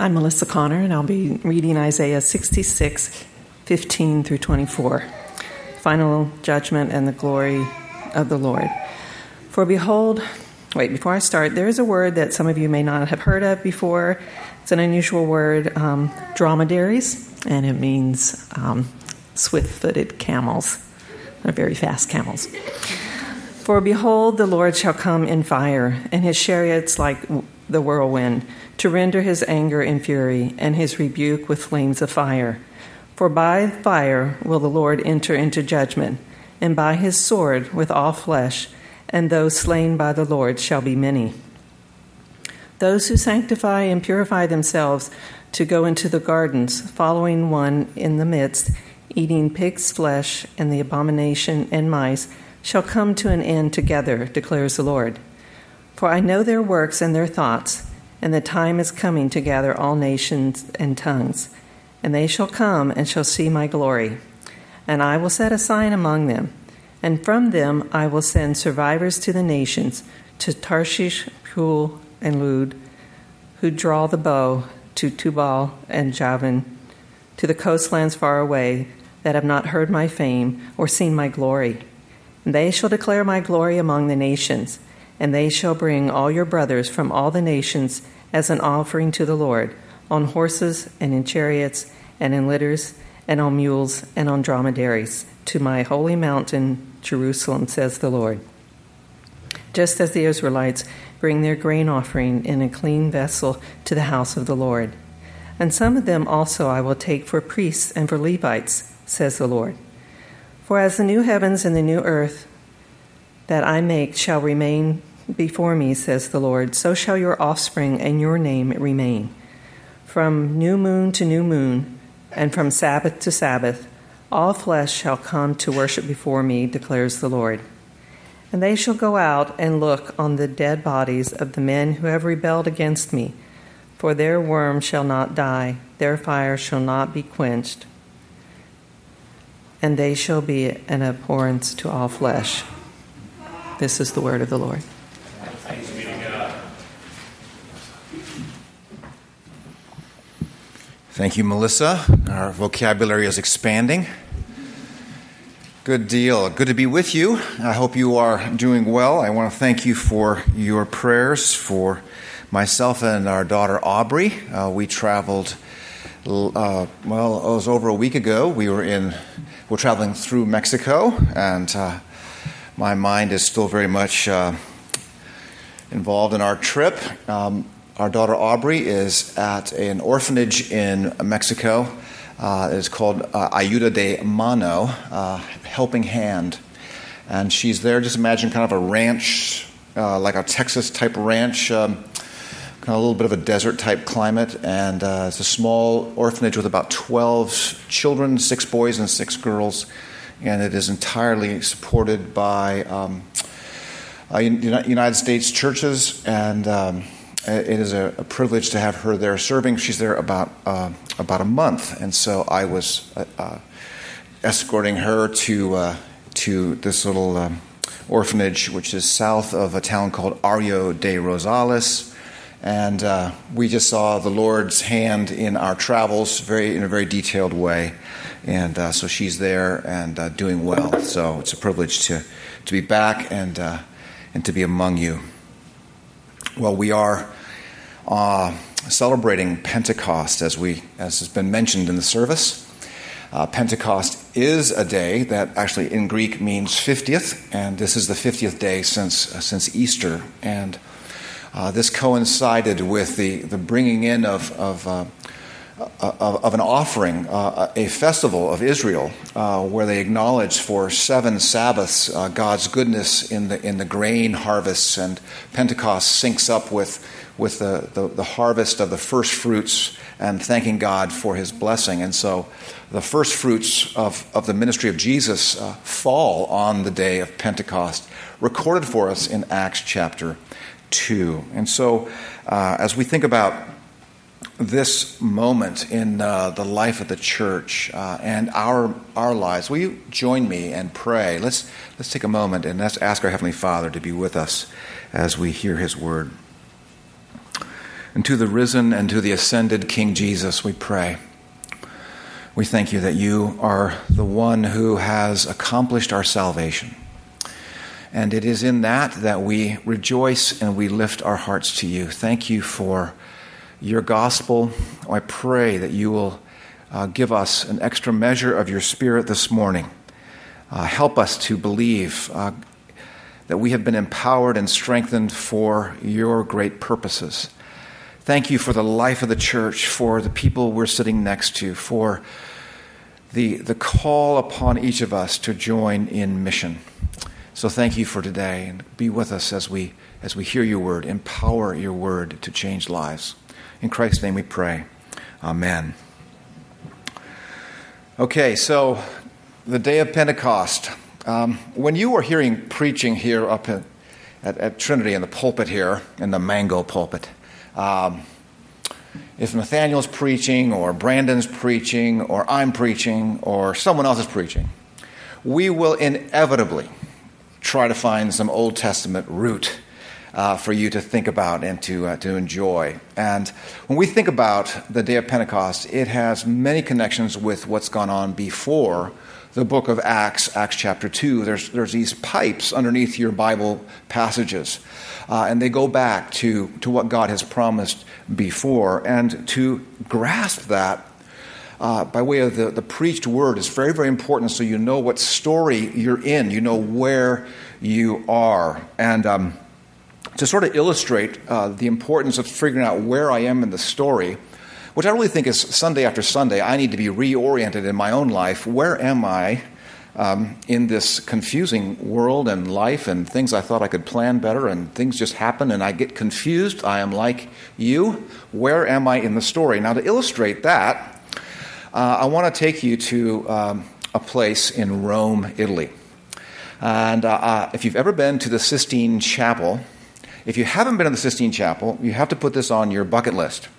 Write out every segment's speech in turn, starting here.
I'm Melissa Connor, and I'll be reading Isaiah 66, 15 through 24. Final judgment and the glory of the Lord. For behold, wait, before I start, there is a word that some of you may not have heard of before. It's an unusual word, um, dromedaries, and it means um, swift footed camels. They're very fast camels. For behold, the Lord shall come in fire, and his chariots like the whirlwind, to render his anger in fury, and his rebuke with flames of fire. For by fire will the Lord enter into judgment, and by his sword with all flesh, and those slain by the Lord shall be many. Those who sanctify and purify themselves to go into the gardens, following one in the midst, eating pig's flesh and the abomination and mice, shall come to an end together, declares the Lord. For I know their works and their thoughts, and the time is coming to gather all nations and tongues. And they shall come and shall see my glory. And I will set a sign among them, and from them I will send survivors to the nations, to Tarshish, Pul, and Lud, who draw the bow, to Tubal and Javan, to the coastlands far away, that have not heard my fame or seen my glory. And they shall declare my glory among the nations and they shall bring all your brothers from all the nations as an offering to the Lord, on horses and in chariots and in litters and on mules and on dromedaries, to my holy mountain, Jerusalem, says the Lord. Just as the Israelites bring their grain offering in a clean vessel to the house of the Lord. And some of them also I will take for priests and for Levites, says the Lord. For as the new heavens and the new earth that I make shall remain before me, says the Lord, so shall your offspring and your name remain. From new moon to new moon, and from Sabbath to Sabbath, all flesh shall come to worship before me, declares the Lord. And they shall go out and look on the dead bodies of the men who have rebelled against me, for their worm shall not die, their fire shall not be quenched, and they shall be an abhorrence to all flesh. This is the word of the Lord. Thank you, Melissa. Our vocabulary is expanding. Good deal. Good to be with you. I hope you are doing well. I want to thank you for your prayers for myself and our daughter Aubrey. Uh, we traveled, uh, well, it was over a week ago. We were in, we're traveling through Mexico, and uh, my mind is still very much uh, involved in our trip. Um, our daughter Aubrey is at an orphanage in Mexico. Uh, it's called uh, Ayuda de Mano, uh, Helping Hand. And she's there, just imagine kind of a ranch, uh, like a Texas type ranch, um, kind of a little bit of a desert type climate. And uh, it's a small orphanage with about 12 children, six boys and six girls. And it is entirely supported by um, uh, United States churches and um, it is a, a, privilege to have her there serving. She's there about uh, about a month, and so I was uh, uh escorting her to uh, to this little um, orphanage, which is south of a town called Arroyo de Rosales, and uh, we just saw the Lord's hand in our travels, very in a very detailed way, and so she's there and doing well. So it's a privilege to to be back and and to be among you. Well, we are uh, celebrating Pentecost, as we as has been mentioned in the service. Uh, Pentecost is a day that actually in Greek means 50th, and this is the 50th day since uh, since Easter, and uh, this coincided with the the bringing in of of uh, of, of, an offering, uh, a festival of Israel, uh, where they acknowledge for seven Sabbaths uh, God's goodness in the in the grain harvests, and Pentecost syncs up with with the, the, the harvest of the first fruits and thanking God for His blessing. And so, the first fruits of, of the ministry of Jesus uh, fall on the day of Pentecost, recorded for us in Acts chapter two. And so, uh, as we think about this moment in uh, the life of the church uh, and our our lives. Will you join me and pray? Let's let's take a moment and let's ask our heavenly Father to be with us as we hear His word. And to the risen and to the ascended King Jesus, we pray. We thank you that you are the one who has accomplished our salvation. And it is in that that we rejoice and we lift our hearts to you. Thank you for your gospel. I pray that you will uh, give us an extra measure of your spirit this morning. Uh, help us to believe uh, that we have been empowered and strengthened for your great purposes. Thank you for the life of the church, for the people we're sitting next to, for the, the call upon each of us to join in mission. So thank you for today and be with us as we, as we hear your word. Empower your word to change lives. In Christ's name we pray. Amen. Okay, so the day of Pentecost. Um, when you were hearing preaching here up at, at, at, Trinity in the pulpit here, in the mango pulpit, um, if Nathaniel's preaching, or Brandon's preaching, or I'm preaching, or someone else is preaching, we will inevitably try to find some Old Testament root uh, for you to think about and to, uh, to enjoy. And when we think about the day of Pentecost, it has many connections with what's gone on before the book of Acts, Acts chapter 2. There's, there's these pipes underneath your Bible passages, uh, and they go back to, to what God has promised before. And to grasp that uh, by way of the, the preached word is very, very important so you know what story you're in, you know where you are. And um, to sort of illustrate uh, the importance of figuring out where I am in the story, which I really think is Sunday after Sunday, I need to be reoriented in my own life. Where am I um, in this confusing world and life and things I thought I could plan better and things just happen and I get confused? I am like you. Where am I in the story? Now, to illustrate that, uh, I want to take you to um, a place in Rome, Italy. And uh, uh, if you've ever been to the Sistine Chapel, if you haven't been to the Sistine Chapel, you have to put this on your bucket list.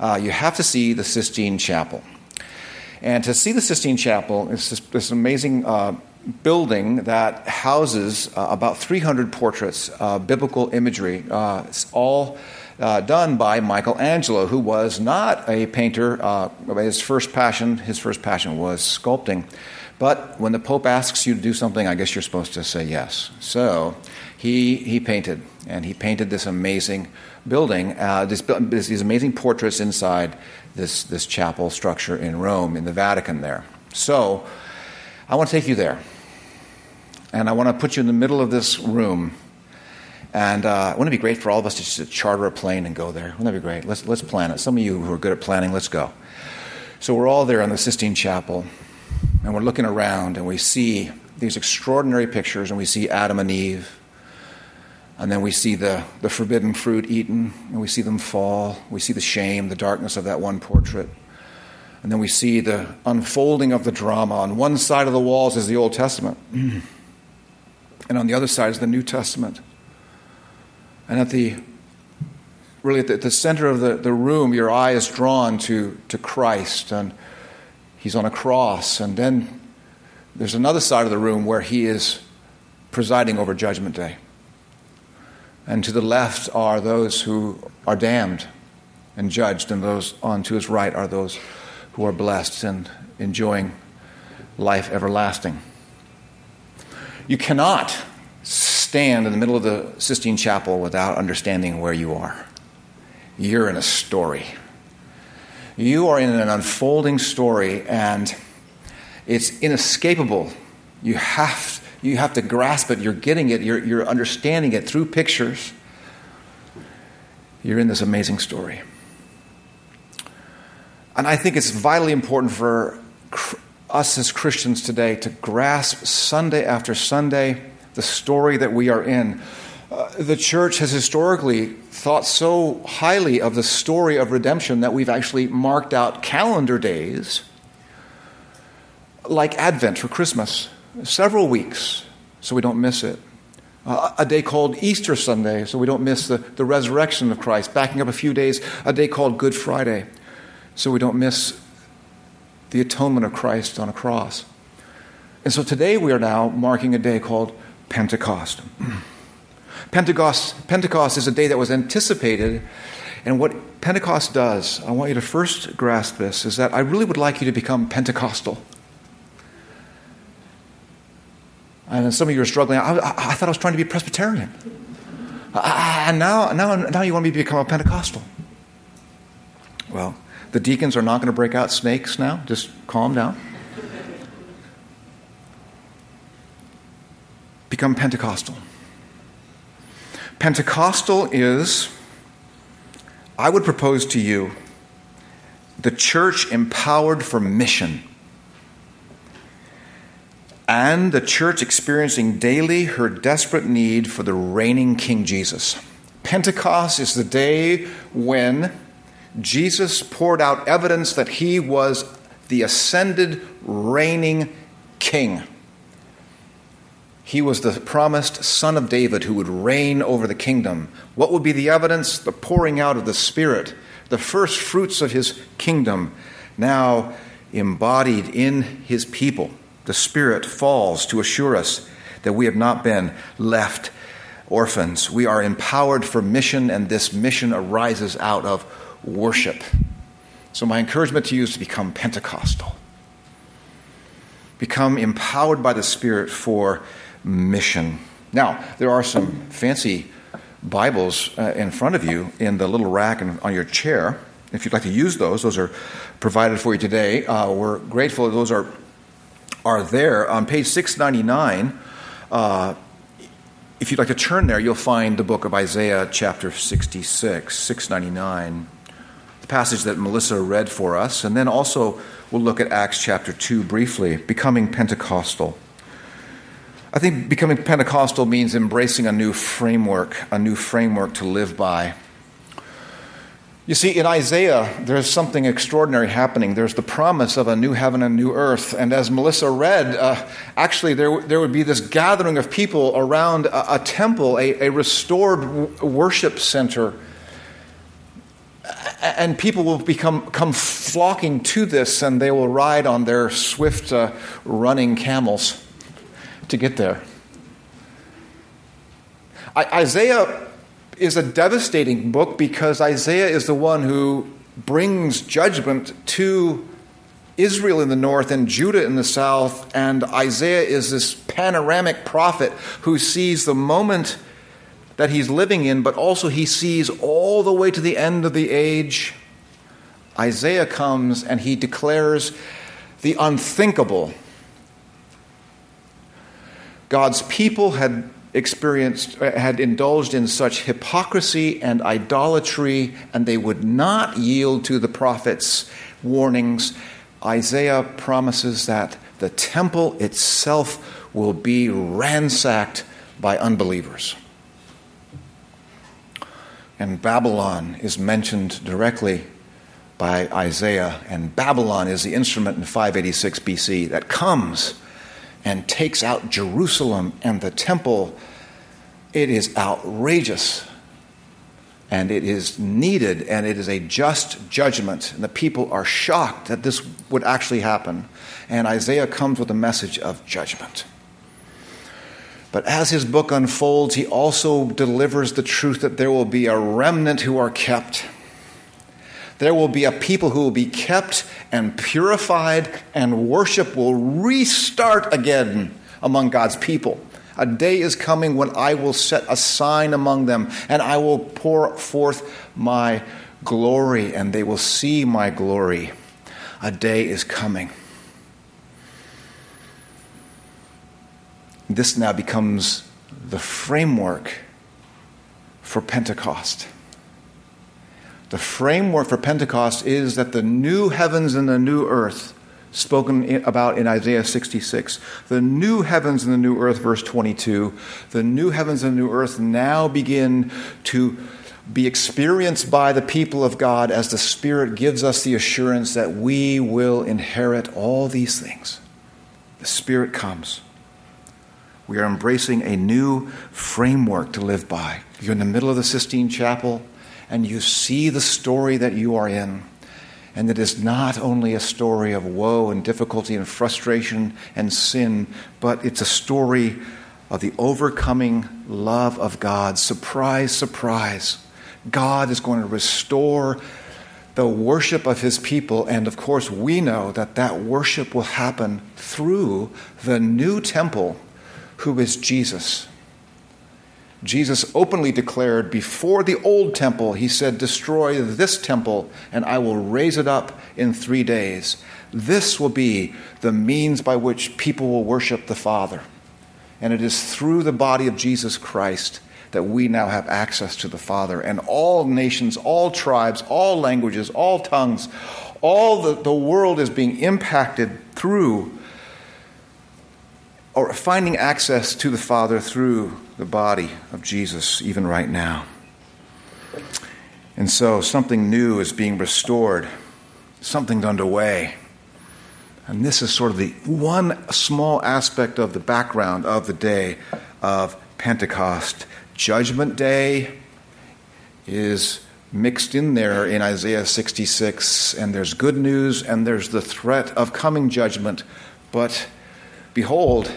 Uh, you have to see the Sistine Chapel. And to see the Sistine Chapel is this, this amazing uh, building that houses uh, about 300 portraits, biblical imagery. it's all uh, done by Michelangelo, who was not a painter. Uh, his first passion, his first passion was sculpting. But when the Pope asks you to do something, I guess you're supposed to say yes. So he, he painted, and he painted this amazing building, uh, this, these amazing portraits inside this, this chapel structure in Rome, in the Vatican there. So I want to take you there. And I want to put you in the middle of this room and uh, wouldn't it be great for all of us to just charter a plane and go there? Wouldn't that be great? Let's, let's plan it. Some of you who are good at planning, let's go. So we're all there in the Sistine Chapel, and we're looking around, and we see these extraordinary pictures, and we see Adam and Eve, and then we see the, the forbidden fruit eaten, and we see them fall. We see the shame, the darkness of that one portrait. And then we see the unfolding of the drama. On one side of the walls is the Old Testament, and on the other side is the New Testament. And at the really at the, the center of the, the room, your eye is drawn to, to Christ, and he's on a cross. And then there's another side of the room where he is presiding over Judgment Day. And to the left are those who are damned and judged, and those on to his right are those who are blessed and enjoying life everlasting. You cannot stand in the middle of the Sistine Chapel without understanding where you are. You're in a story. You are in an unfolding story, and it's inescapable. You have, you have to grasp it. You're getting it. You're, you're understanding it through pictures. You're in this amazing story. And I think it's vitally important for us as Christians today to grasp Sunday after Sunday the story that we are in. Uh, the church has historically thought so highly of the story of redemption that we've actually marked out calendar days like Advent for Christmas, several weeks, so we don't miss it. Uh, a day called Easter Sunday, so we don't miss the, the resurrection of Christ. Backing up a few days, a day called Good Friday, so we don't miss the atonement of Christ on a cross. And so today we are now marking a day called Pentecost. Pentecost, Pentecost is a day that was anticipated And what Pentecost does, I want you to first grasp this, is that I really would like you to become Pentecostal. And some of you are struggling. I, I, I thought I was trying to be Presbyterian. And now, now, now you want me to become a Pentecostal. Well, the deacons are not going to break out snakes now. Just calm down. Become Pentecostal. Pentecostal is, I would propose to you, the church empowered for mission and the church experiencing daily her desperate need for the reigning King Jesus. Pentecost is the day when Jesus poured out evidence that he was the ascended reigning king. He was the promised son of David who would reign over the kingdom. What would be the evidence? The pouring out of the Spirit, the first fruits of his kingdom, now embodied in his people the Spirit falls to assure us that we have not been left orphans. We are empowered for mission, and this mission arises out of worship. So, my encouragement to you is to become Pentecostal, become empowered by the Spirit for mission. Now, there are some fancy Bibles uh, in front of you in the little rack on your chair. If you'd like to use those, those are provided for you today. Uh, we're grateful. Those are are there. On page 699, uh, if you'd like to turn there, you'll find the book of Isaiah, chapter 66, 699, the passage that Melissa read for us. And then also, we'll look at Acts chapter 2 briefly, becoming Pentecostal. I think becoming Pentecostal means embracing a new framework, a new framework to live by. You see, in Isaiah, there's something extraordinary happening. There's the promise of a new heaven and new earth. And as Melissa read, uh, actually, there, there would be this gathering of people around a, a temple, a, a restored w- worship center. And people will become come flocking to this, and they will ride on their swift uh, running camels to get there. I, Isaiah is a devastating book because Isaiah is the one who brings judgment to Israel in the north and Judah in the south. And Isaiah is this panoramic prophet who sees the moment that he's living in, but also he sees all the way to the end of the age. Isaiah comes and he declares the unthinkable. God's people had experienced uh, had indulged in such hypocrisy and idolatry and they would not yield to the prophet's warnings isaiah promises that the temple itself will be ransacked by unbelievers. And babylon is mentioned directly by isaiah and babylon is the instrument in 586 bc that comes and takes out Jerusalem and the temple, it is outrageous. And it is needed, and it is a just judgment. And the people are shocked that this would actually happen. And Isaiah comes with a message of judgment. But as his book unfolds, he also delivers the truth that there will be a remnant who are kept there will be a people who will be kept and purified, and worship will restart again among God's people. A day is coming when I will set a sign among them, and I will pour forth my glory, and they will see my glory. A day is coming. This now becomes the framework for Pentecost. The framework for Pentecost is that the new heavens and the new earth, spoken about in Isaiah 66, the new heavens and the new earth, verse 22, the new heavens and the new earth now begin to be experienced by the people of God as the Spirit gives us the assurance that we will inherit all these things. The Spirit comes. We are embracing a new framework to live by. You're in the middle of the Sistine Chapel and you see the story that you are in. And it is not only a story of woe and difficulty and frustration and sin, but it's a story of the overcoming love of God. Surprise, surprise. God is going to restore the worship of his people. And of course, we know that that worship will happen through the new temple, who is Jesus. Jesus openly declared before the old temple, he said, Destroy this temple, and I will raise it up in three days. This will be the means by which people will worship the Father. And it is through the body of Jesus Christ that we now have access to the Father. And all nations, all tribes, all languages, all tongues, all the, the world is being impacted through or finding access to the Father through the body of Jesus, even right now. And so something new is being restored, something's underway. And this is sort of the one small aspect of the background of the day of Pentecost. Judgment Day is mixed in there in Isaiah 66, and there's good news and there's the threat of coming judgment. But behold,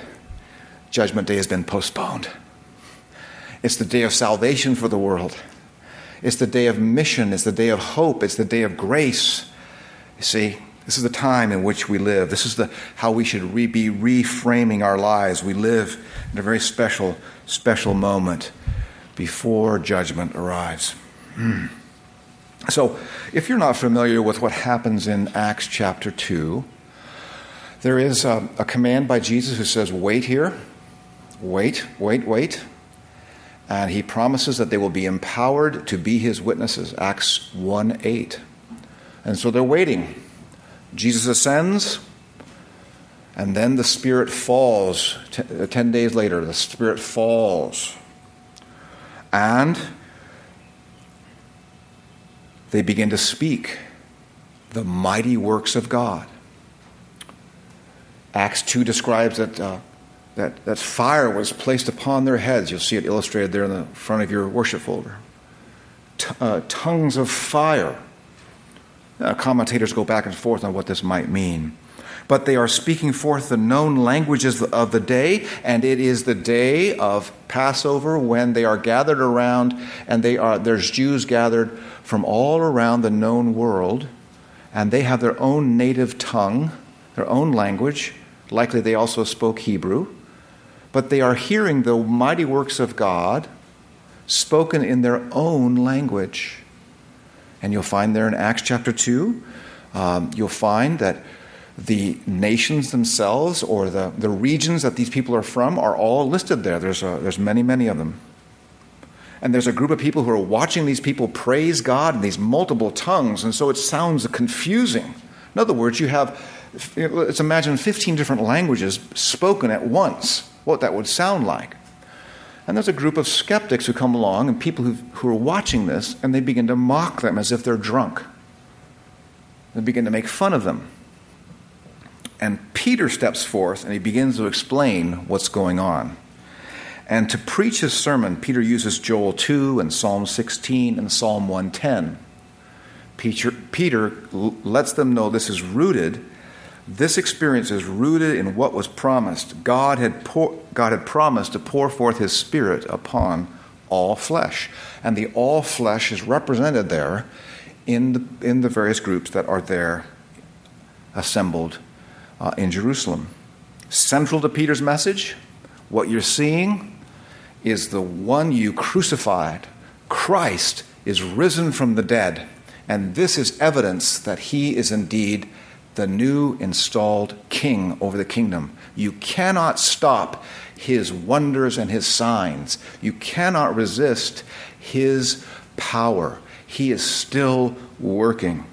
Judgment Day has been postponed. It's the day of salvation for the world. It's the day of mission. It's the day of hope. It's the day of grace. You see, this is the time in which we live. This is the, how we should re, be reframing our lives. We live in a very special, special moment before judgment arrives. Hmm. So, if you're not familiar with what happens in Acts chapter 2, there is a, a command by Jesus who says, Wait here, wait, wait, wait. And he promises that they will be empowered to be his witnesses. Acts 1 8. And so they're waiting. Jesus ascends, and then the Spirit falls. Uh, ten days later, the Spirit falls. And they begin to speak the mighty works of God. Acts 2 describes that, uh, that, that fire was placed upon their heads. You'll see it illustrated there in the front of your worship folder. T- uh, tongues of fire uh, commentators go back and forth on what this might mean. But they are speaking forth the known languages of the day, and it is the day of Passover when they are gathered around, and they are, there's Jews gathered from all around the known world, and they have their own native tongue, their own language. Likely they also spoke Hebrew. But they are hearing the mighty works of God spoken in their own language. And you'll find there in Acts chapter 2, um, you'll find that the nations themselves or the, the regions that these people are from are all listed there. There's, a, there's many, many of them. And there's a group of people who are watching these people praise God in these multiple tongues, and so it sounds confusing. In other words, you have, let's imagine 15 different languages spoken at once, what that would sound like. And there's a group of skeptics who come along and people who, are watching this and they begin to mock them as if they're drunk. They begin to make fun of them. And Peter steps forth and he begins to explain what's going on. And to preach his sermon, Peter uses Joel 2 and Psalm 16 and Psalm 110. Peter, Peter lets them know this is rooted this experience is rooted in what was promised. God had, pour, God had promised to pour forth His Spirit upon all flesh. And the all flesh is represented there in the, in the various groups that are there assembled uh, in Jerusalem. Central to Peter's message, what you're seeing is the one you crucified. Christ is risen from the dead. And this is evidence that he is indeed the new installed king over the kingdom. You cannot stop his wonders and his signs. You cannot resist his power. He is still working.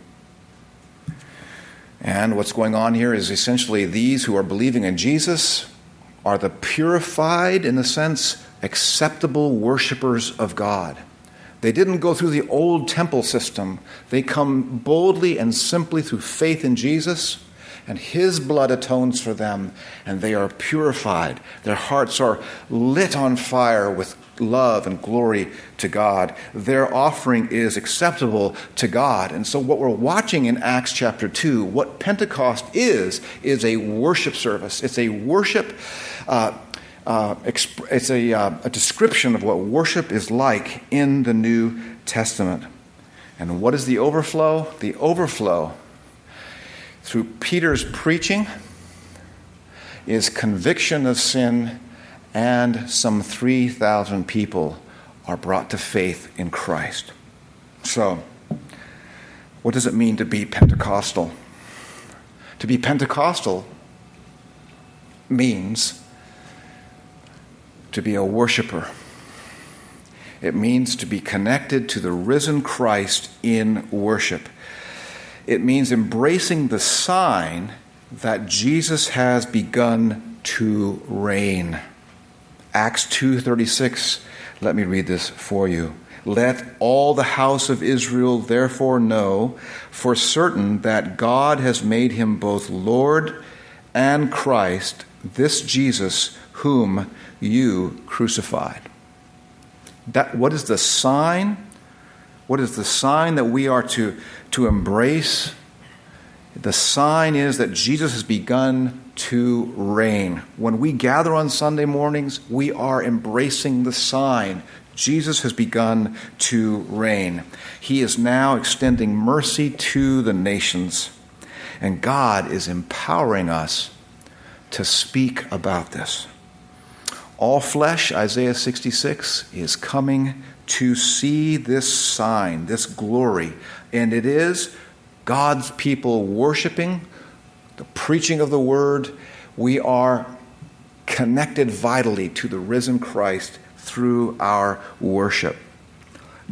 And what's going on here is essentially these who are believing in Jesus are the purified, in a sense, acceptable worshippers of God. They didn't go through the old temple system. They come boldly and simply through faith in Jesus, and His blood atones for them, and they are purified. Their hearts are lit on fire with love and glory to God. Their offering is acceptable to God. And so, what we're watching in Acts chapter 2, what Pentecost is, is a worship service. It's a worship. Uh, uh, it's a, uh, a, description of what worship is like in the New Testament. And what is the overflow? The overflow through Peter's preaching is conviction of sin, and some 3,000 people are brought to faith in Christ. So, what does it mean to be Pentecostal? To be Pentecostal means to be a worshiper. It means to be connected to the risen Christ in worship. It means embracing the sign that Jesus has begun to reign. Acts 2:36. Let me read this for you. Let all the house of Israel therefore know for certain that God has made him both Lord and Christ, this Jesus whom you crucified. That, what is the sign? What is the sign that we are to, to embrace? The sign is that Jesus has begun to reign. When we gather on Sunday mornings, we are embracing the sign. Jesus has begun to reign. He is now extending mercy to the nations. And God is empowering us to speak about this. All flesh, Isaiah 66, is coming to see this sign, this glory. And it is God's people worshiping, the preaching of the word. We are connected vitally to the risen Christ through our worship.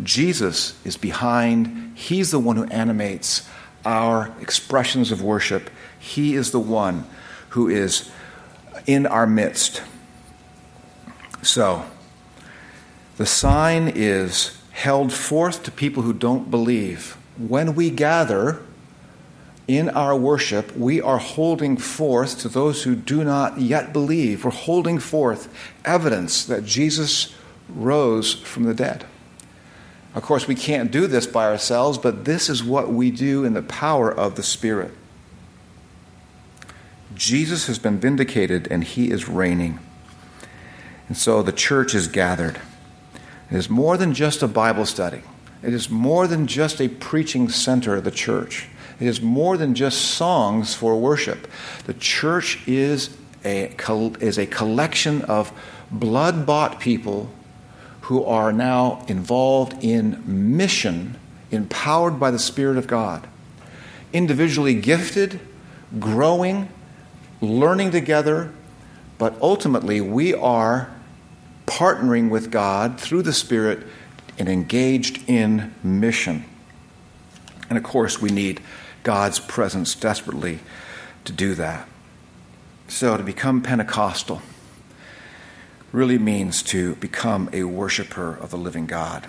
Jesus is behind, He's the one who animates our expressions of worship. He is the one who is in our midst. So, the sign is held forth to people who don't believe. When we gather in our worship, we are holding forth to those who do not yet believe. We're holding forth evidence that Jesus rose from the dead. Of course, we can't do this by ourselves, but this is what we do in the power of the Spirit. Jesus has been vindicated and he is reigning. And so the church is gathered. It is more than just a Bible study, it is more than just a preaching center of the church. It is more than just songs for worship. The church is a, is a collection of blood bought people who are now involved in mission, empowered by the Spirit of God. Individually gifted, growing, learning together, but ultimately we are partnering with God through the Spirit and engaged in mission. And of course, we need God's presence desperately to do that. So, to become Pentecostal really means to become a worshiper of the living God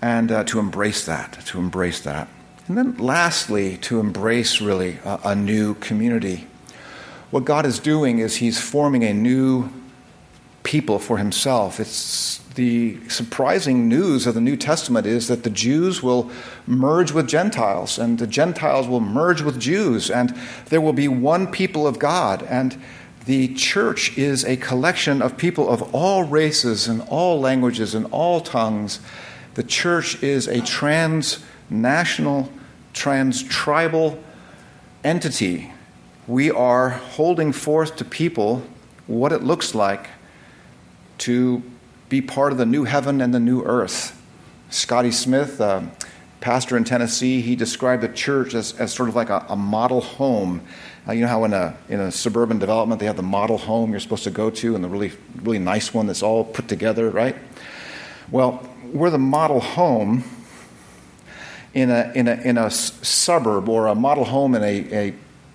and uh, to embrace that, to embrace that. And then, lastly, to embrace really a, a new community. What God is doing is He's forming a new people for himself. It's the surprising news of the New Testament is that the Jews will merge with Gentiles, and the Gentiles will merge with Jews, and there will be one people of God. And the church is a collection of people of all races and all languages and all tongues. The church is a transnational, trans tribal entity. We are holding forth to people what it looks like to be part of the new heaven and the new earth. Scotty Smith, uh, pastor in Tennessee, he described the church as, as sort of like a, a model home. Uh, you know how in a, in a suburban development they have the model home you're supposed to go to and the really, really nice one that's all put together, right? Well, we're the model home in a, in a, in a suburb or a model home in a, a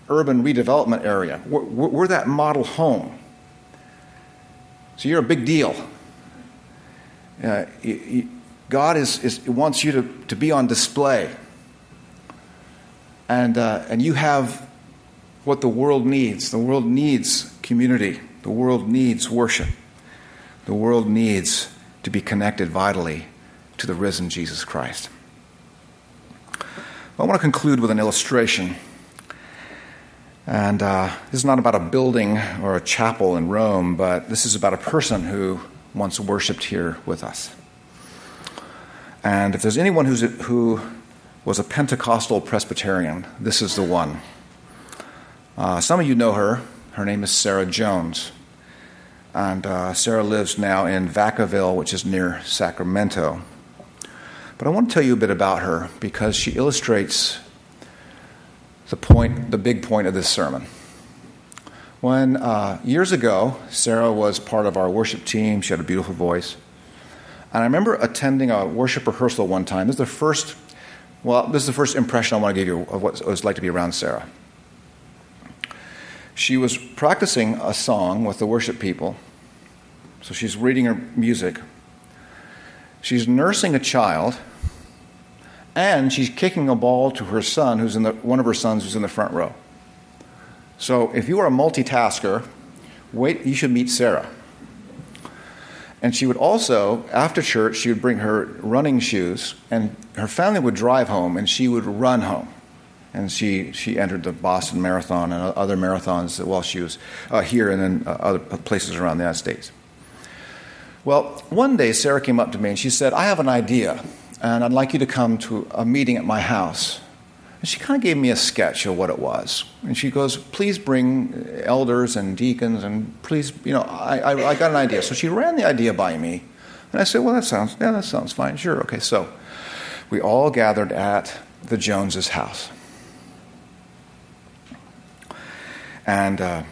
urban redevelopment area. We're, we're that model home. So you're a big deal. Uh, God is, is, wants you to, to be on display. And, uh, and you have what the world needs. The world needs community, the world needs worship, the world needs to be connected vitally to the risen Jesus Christ. I want to conclude with an illustration. And uh, this is not about a building or a chapel in Rome, but this is about a person who once worshiped here with us. And if there's anyone who's a, who was a Pentecostal Presbyterian, this is the one. Uh, some of you know her. Her name is Sarah Jones. And uh, Sarah lives now in Vacaville, which is near Sacramento. But I want to tell you a bit about her because she illustrates the point, the big point of this sermon. When uh, years ago, Sarah was part of our worship team, she had a beautiful voice. And I remember attending a worship rehearsal one time. This is the first, well, this is the first impression I want to give you of what it was like to be around Sarah. She was practicing a song with the worship people. So she's reading her music. She's nursing a child, and she's kicking a ball to her son, who's in the, one of her sons who's in the front row. So if you are a multitasker, wait, you should meet Sarah. And she would also, after church, she would bring her running shoes, and her family would drive home, and she would run home. And she, she entered the Boston Marathon and other marathons while she was uh, here and then uh, other places around the United States. Well, one day Sarah came up to me and she said, I have an idea, and I'd like you to come to a meeting at my house. And she kind of gave me a sketch of what it was. And she goes, Please bring elders and deacons, and please, you know, I, I, I got an idea. So she ran the idea by me. And I said, Well, that sounds, yeah, that sounds fine. Sure. Okay. So we all gathered at the Joneses' house. And uh,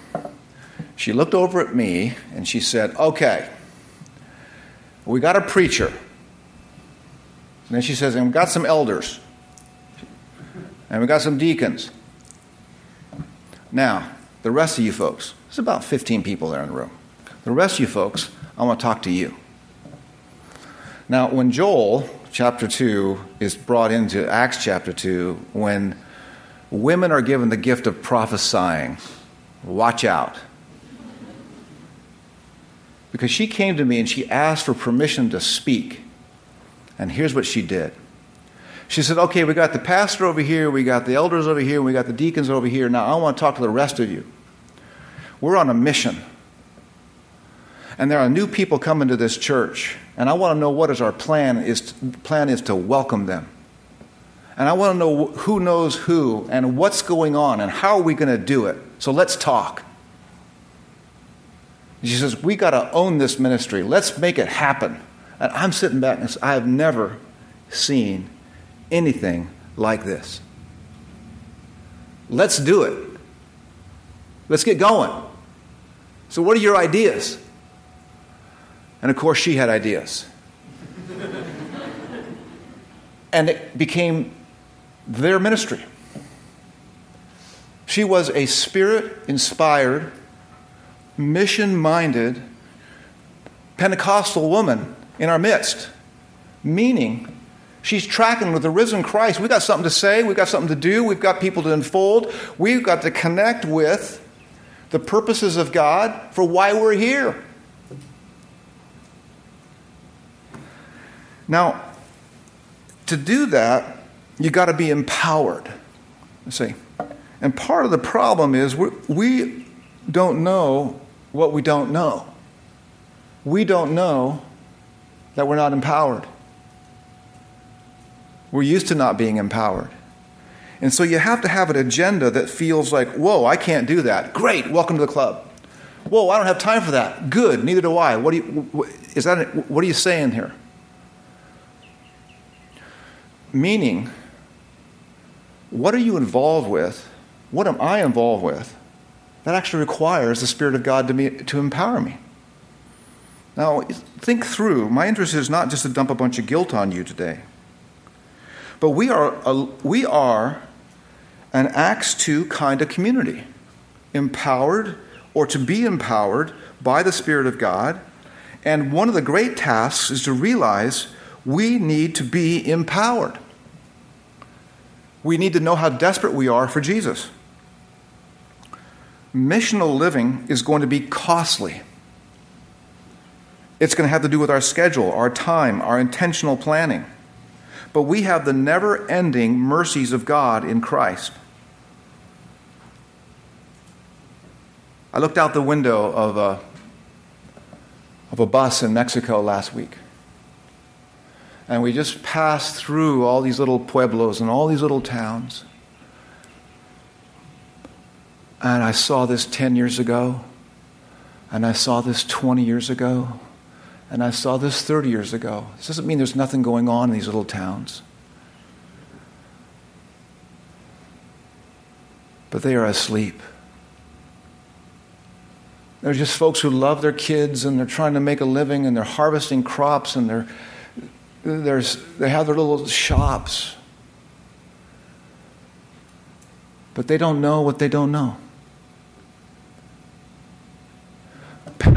she looked over at me and she said, Okay, we got a preacher. And then she says, And we got some elders. And we've got some deacons. Now, the rest of you folks, there's about 15 people there in the room. The rest of you folks, I want to talk to you. Now, when Joel, chapter 2, is brought into Acts chapter 2, when women are given the gift of prophesying, watch out. Because she came to me and she asked for permission to speak. And here's what she did she said, Okay, we got the pastor over here, we got the elders over here, we got the deacons over here. Now I want to talk to the rest of you. We're on a mission. And there are new people coming to this church. And I want to know what is our plan is plan is to welcome them. And I want to know who knows who and what's going on and how are we going to do it. So let's talk. She says, We got to own this ministry. Let's make it happen. And I'm sitting back and I have never seen anything like this. Let's do it. Let's get going. So, what are your ideas? And of course, she had ideas. and it became their ministry. She was a spirit inspired, mission minded Pentecostal woman in our midst, meaning She's tracking with the risen Christ. We've got something to say. We've got something to do. We've got people to unfold. We've got to connect with the purposes of God for why we're here. Now, to do that, you've got to be empowered. See, and part of the problem is we, we don't know what we don't know. We don't know that we're not empowered. We're used to not being empowered. And so you have to have an agenda that feels like, whoa, I can't do that. Great, welcome to the club. Whoa, I don't have time for that. Good, neither do I. What, do you, is that, what are you saying here? Meaning, what are you involved with? What am I involved with? That actually requires the Spirit of God to, me, to empower me. Now, think through. My interest is not just to dump a bunch of guilt on you today. But we are, a, we are an Acts 2 kind of community, empowered or to be empowered by the Spirit of God. And one of the great tasks is to realize we need to be empowered. We need to know how desperate we are for Jesus. Missional living is going to be costly. It's going to have to do with our schedule, our time, our intentional planning but we have the never ending mercies of God in Christ. I looked out the window of a, of a bus in Mexico last week. And we just passed through all these little pueblos and all these little towns. And I saw this 10 years ago, and I saw this 20 years ago, and I saw this 30 years ago. This doesn't mean there's nothing going on in these little towns. But they are asleep. They're just folks who love their kids and they're trying to make a living and they're harvesting crops and they're, they have their little shops. But they don't know what they don't know.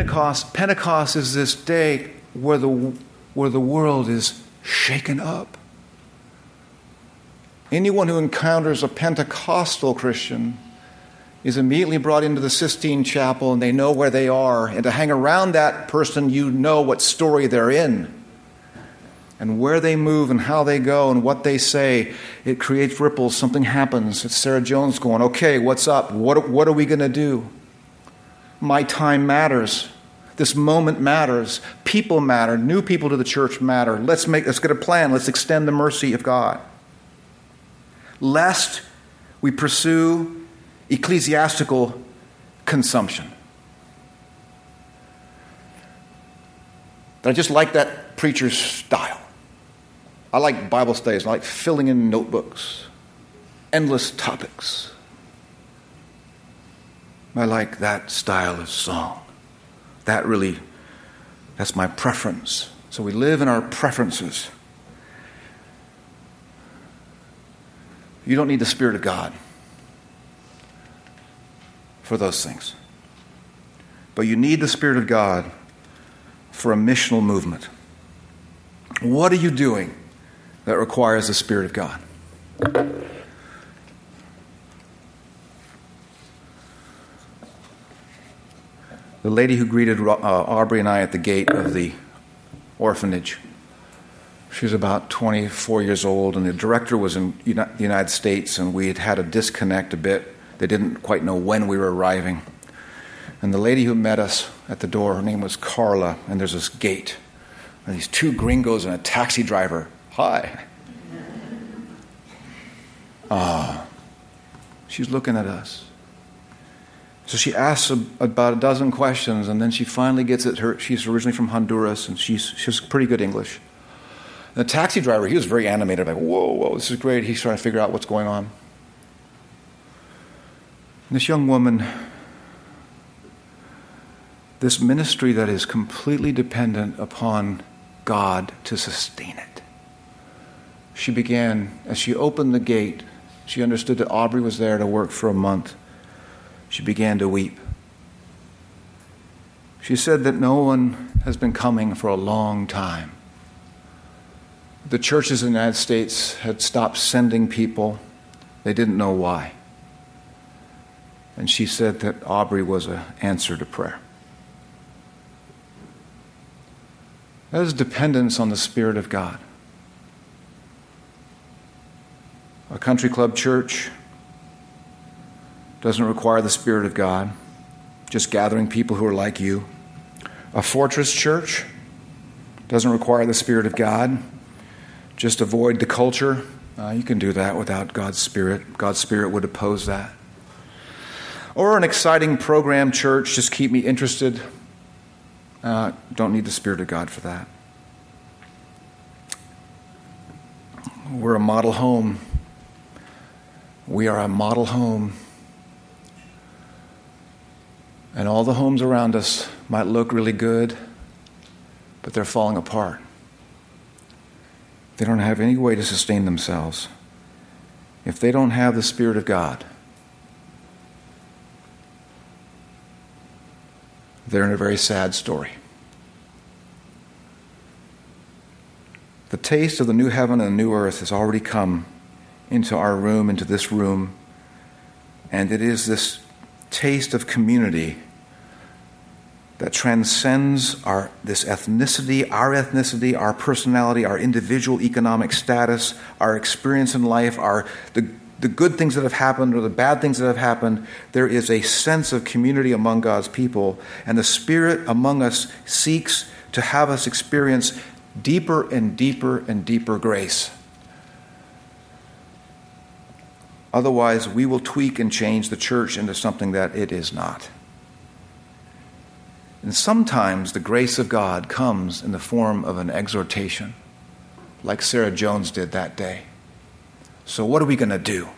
Pentecost, Pentecost is this day where the, where the world is shaken up. Anyone who encounters a Pentecostal Christian is immediately brought into the Sistine Chapel and they know where they are. And to hang around that person, you know what story they're in. And where they move and how they go and what they say, it creates ripples. Something happens. It's Sarah Jones going, okay, what's up? What, what are we going to do? My time matters. This moment matters. People matter. New people to the church matter. Let's, make, let's get a plan. Let's extend the mercy of God. Lest we pursue ecclesiastical consumption. I just like that preacher's style. I like Bible studies. I like filling in notebooks, endless topics. I like that style of song. That really, that's my preference. So we live in our preferences. You don't need the Spirit of God for those things. But you need the Spirit of God for a missional movement. What are you doing that requires the Spirit of God? The lady who greeted uh, Aubrey and I at the gate of the orphanage, she was about 24 years old, and the director was in the United States, and we had had a disconnect a bit they didn't quite know when we were arriving. And the lady who met us at the door, her name was Carla, and there's this gate. And these two gringos and a taxi driver. Hi. Ah. She's looking at us. So she asks about a dozen questions, and then she finally gets it. Her, she's originally from Honduras, and she's, she's pretty good English. And the taxi driver, he was very animated, like, whoa, whoa, this is great. He's trying to figure out what's going on. This young woman, this ministry that is completely dependent upon God to sustain it. She began, as she opened the gate, she understood that Aubrey was there to work for a month. She began to weep. She said that no one has been coming for a long time. The churches in the United States had stopped sending people, they didn't know why. And she said that Aubrey was an answer to prayer. That is dependence on the Spirit of God. A country club church doesn't require the Spirit of God, just gathering people who are like you. A fortress church doesn't require the Spirit of God, just avoid the culture. Uh, you can do that without God's Spirit. God's Spirit would oppose that or an exciting program church, just keep me interested. Uh, don't need the Spirit of God for that. We're a model home. We are a model home. And all the homes around us might look really good, but they're falling apart. They don't have any way to sustain themselves. If they don't have the Spirit of God, they're in a very sad story. The taste of the new heaven and the new earth has already come into our room, into this room, and it is this taste of community that transcends our this ethnicity, our ethnicity, our personality, our individual economic status, our experience in life, our the the good things that have happened or the bad things that have happened, there is a sense of community among God's people. And the Spirit among us seeks to have us experience deeper and deeper and deeper grace. Otherwise, we will tweak and change the church into something that it is not. And sometimes the grace of God comes in the form of an exhortation, like Sarah Jones did that day. So, what are we going to do?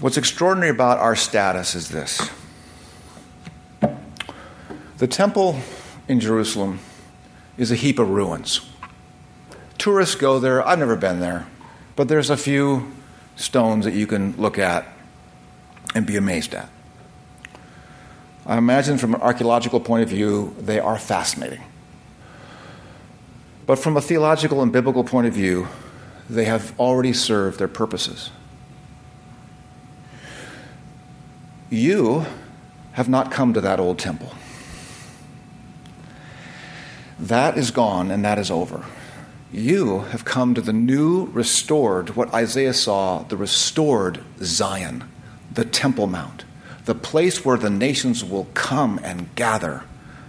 What's extraordinary about our status is this the temple in Jerusalem is a heap of ruins. Tourists go there. I've never been there, but there's a few stones that you can look at and be amazed at. I imagine from an archaeological point of view, they are fascinating. But from a theological and biblical point of view, they have already served their purposes. You have not come to that old temple. That is gone and that is over. You have come to the new, restored, what Isaiah saw, the restored Zion, the Temple Mount, the place where the nations will come and gather,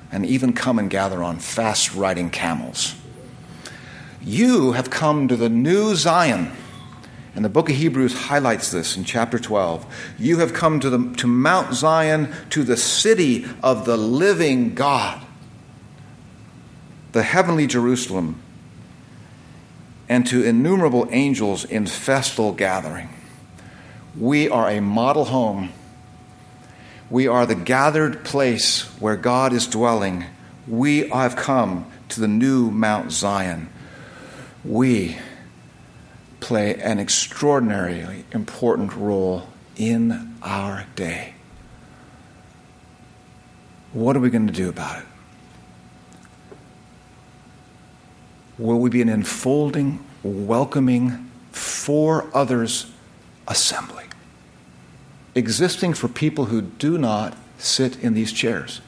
and even come and gather on fast riding camels. You have come to the new Zion. And the book of Hebrews highlights this in chapter 12. You have come to, the, to Mount Zion, to the city of the living God, the heavenly Jerusalem and to innumerable angels in festal gathering. We are a model home. We are the gathered place where God is dwelling. We have come to the new Mount Zion. We play an extraordinarily important role in our day. What are we going to do about it? Will we be an enfolding, welcoming, for others assembly, existing for people who do not sit in these chairs.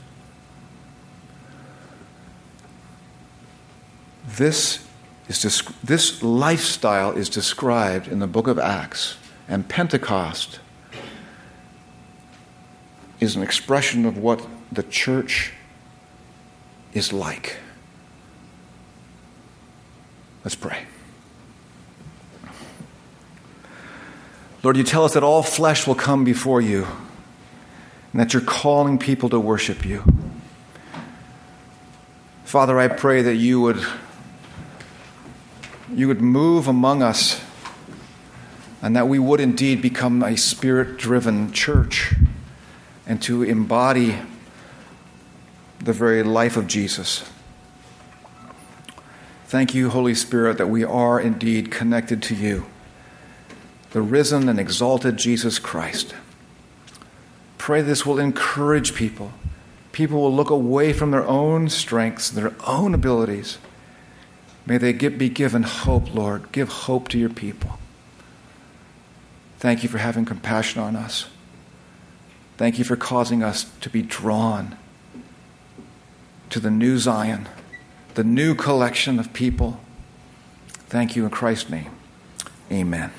This, is, this lifestyle is described in the book of Acts, and Pentecost is an expression of what the church is like. Let's pray. Lord, you tell us that all flesh will come before you and that you're calling people to worship you. Father, I pray that you would you would move among us and that we would indeed become a spirit-driven church and to embody the very life of Jesus. Thank you, Holy Spirit, that we are indeed connected to you, the risen and exalted Jesus Christ. Pray this will encourage people. People will look away from their own strengths, their own abilities. May they get, be given hope, Lord. Give hope to your people. Thank you for having compassion on us. Thank you for causing us to be drawn to the new Zion the new collection of people. Thank you in Christ's name. Amen.